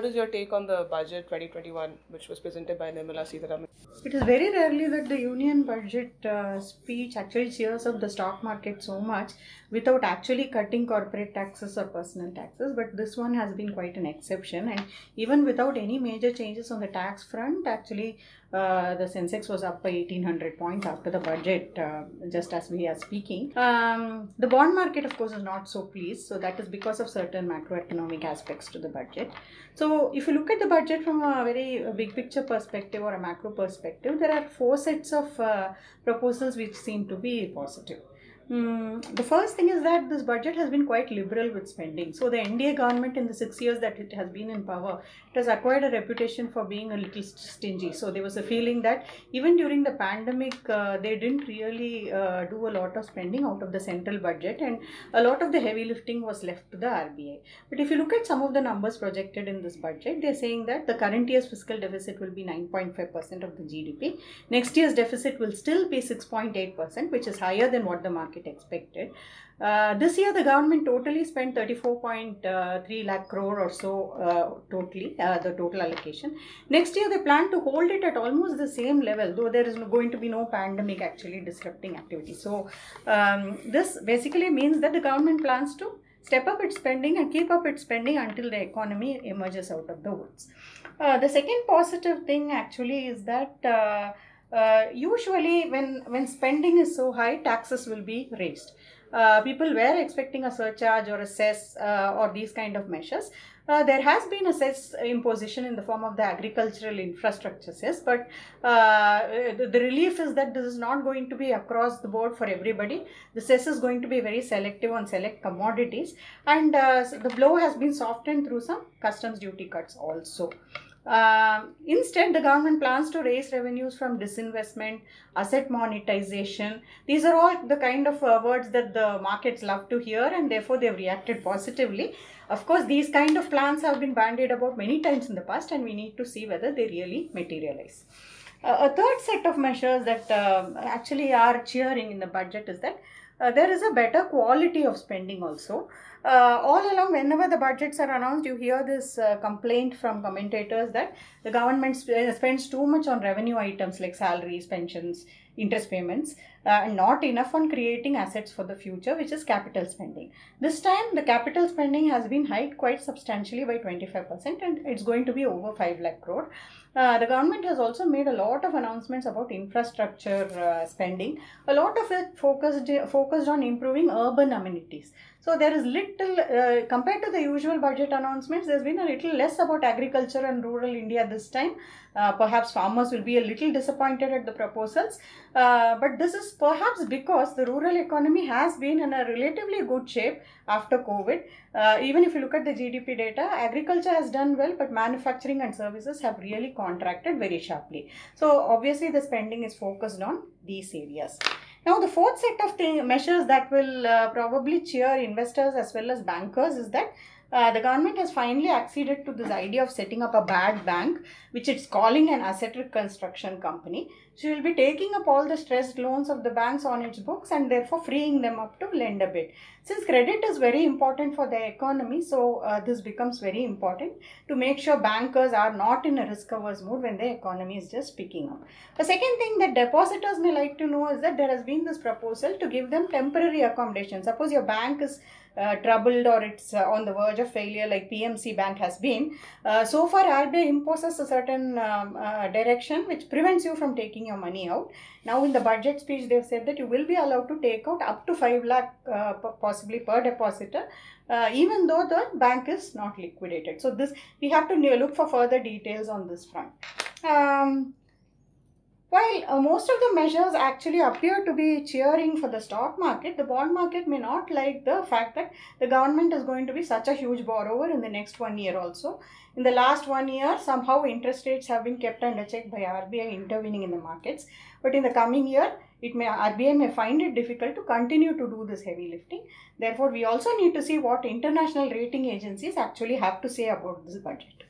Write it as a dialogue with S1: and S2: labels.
S1: what is your take on the budget 2021, which was presented by Nirmala Sitharaman?
S2: It is very rarely that the union budget uh, speech actually cheers up the stock market so much without actually cutting corporate taxes or personal taxes. But this one has been quite an exception, and even without any major changes on the tax front, actually uh, the Sensex was up by 1800 points after the budget, uh, just as we are speaking. Um, the bond market, of course, is not so pleased, so that is because of certain macroeconomic aspects to the budget. So, if you look at the budget from a very big picture perspective or a macro perspective, there are four sets of uh, proposals which seem to be positive. Mm, the first thing is that this budget has been quite liberal with spending. So the NDA government in the six years that it has been in power, it has acquired a reputation for being a little stingy. So there was a feeling that even during the pandemic, uh, they didn't really uh, do a lot of spending out of the central budget, and a lot of the heavy lifting was left to the RBI. But if you look at some of the numbers projected in this budget, they're saying that the current year's fiscal deficit will be 9.5% of the GDP. Next year's deficit will still be 6.8%, which is higher than what the market market expected. Uh, this year, the government totally spent 34.3 lakh crore or so uh, totally, uh, the total allocation. Next year, they plan to hold it at almost the same level, though there is going to be no pandemic actually disrupting activity. So, um, this basically means that the government plans to step up its spending and keep up its spending until the economy emerges out of the woods. Uh, the second positive thing actually is that uh, uh, usually when when spending is so high taxes will be raised. Uh, people were expecting a surcharge or a cess uh, or these kind of measures. Uh, there has been a cess imposition in the form of the agricultural infrastructure cess but uh, the, relief is that this is not going to be across the board for everybody. The cess is going to be very selective on select commodities and the blow has been softened through some customs duty cuts also uh, instead, the government plans to raise revenues from disinvestment, asset monetization. These are all the kind of uh, words that the markets love to hear, and therefore they've reacted positively. Of course, these kind of plans have been bandied about many times in the past, and we need to see whether they really materialize. Uh, a third set of measures that uh, actually are cheering in the budget is that uh, there is a better quality of spending also. Uh, all along, whenever the budgets are announced, you hear this uh, complaint from commentators that the government sp- uh, spends too much on revenue items like salaries, pensions, interest payments, uh, and not enough on creating assets for the future, which is capital spending. This time, the capital spending has been hiked quite substantially by 25%, and it's going to be over 5 lakh crore. Uh, the government has also made a lot of announcements about infrastructure uh, spending. A lot of it focused focused on improving urban amenities. So there is little, uh, compared to the usual budget announcements, there's been a little less about agriculture and rural India this time. Uh, perhaps farmers will be a little disappointed at the proposals. Uh, but this is perhaps because the rural economy has been in a relatively good shape after COVID. Uh, even if you look at the GDP data, agriculture has done well, but manufacturing and services have really contracted very sharply. So obviously the spending is focused on these areas. Now, the fourth set of measures that will uh, probably cheer investors as well as bankers is that uh, the government has finally acceded to this idea of setting up a bad bank, which it's calling an asset reconstruction company. She will be taking up all the stressed loans of the banks on its books and therefore freeing them up to lend a bit. Since credit is very important for the economy, so uh, this becomes very important to make sure bankers are not in a risk averse mood when the economy is just picking up. The second thing that depositors may like to know is that there has been this proposal to give them temporary accommodation. Suppose your bank is uh, troubled or it's uh, on the verge of failure like PMC Bank has been. Uh, so far RBI imposes a certain um, uh, direction which prevents you from taking your money out. Now in the budget speech they've said that you will be allowed to take out up to 5 lakh uh, possibly per depositor uh, even though the bank is not liquidated. So this we have to look for further details on this front. Um, while uh, most of the measures actually appear to be cheering for the stock market, the bond market may not like the fact that the government is going to be such a huge borrower in the next one year also. In the last one year, somehow interest rates have been kept under check by RBI intervening in the markets. But in the coming year, it may RBI may find it difficult to continue to do this heavy lifting. Therefore, we also need to see what international rating agencies actually have to say about this budget.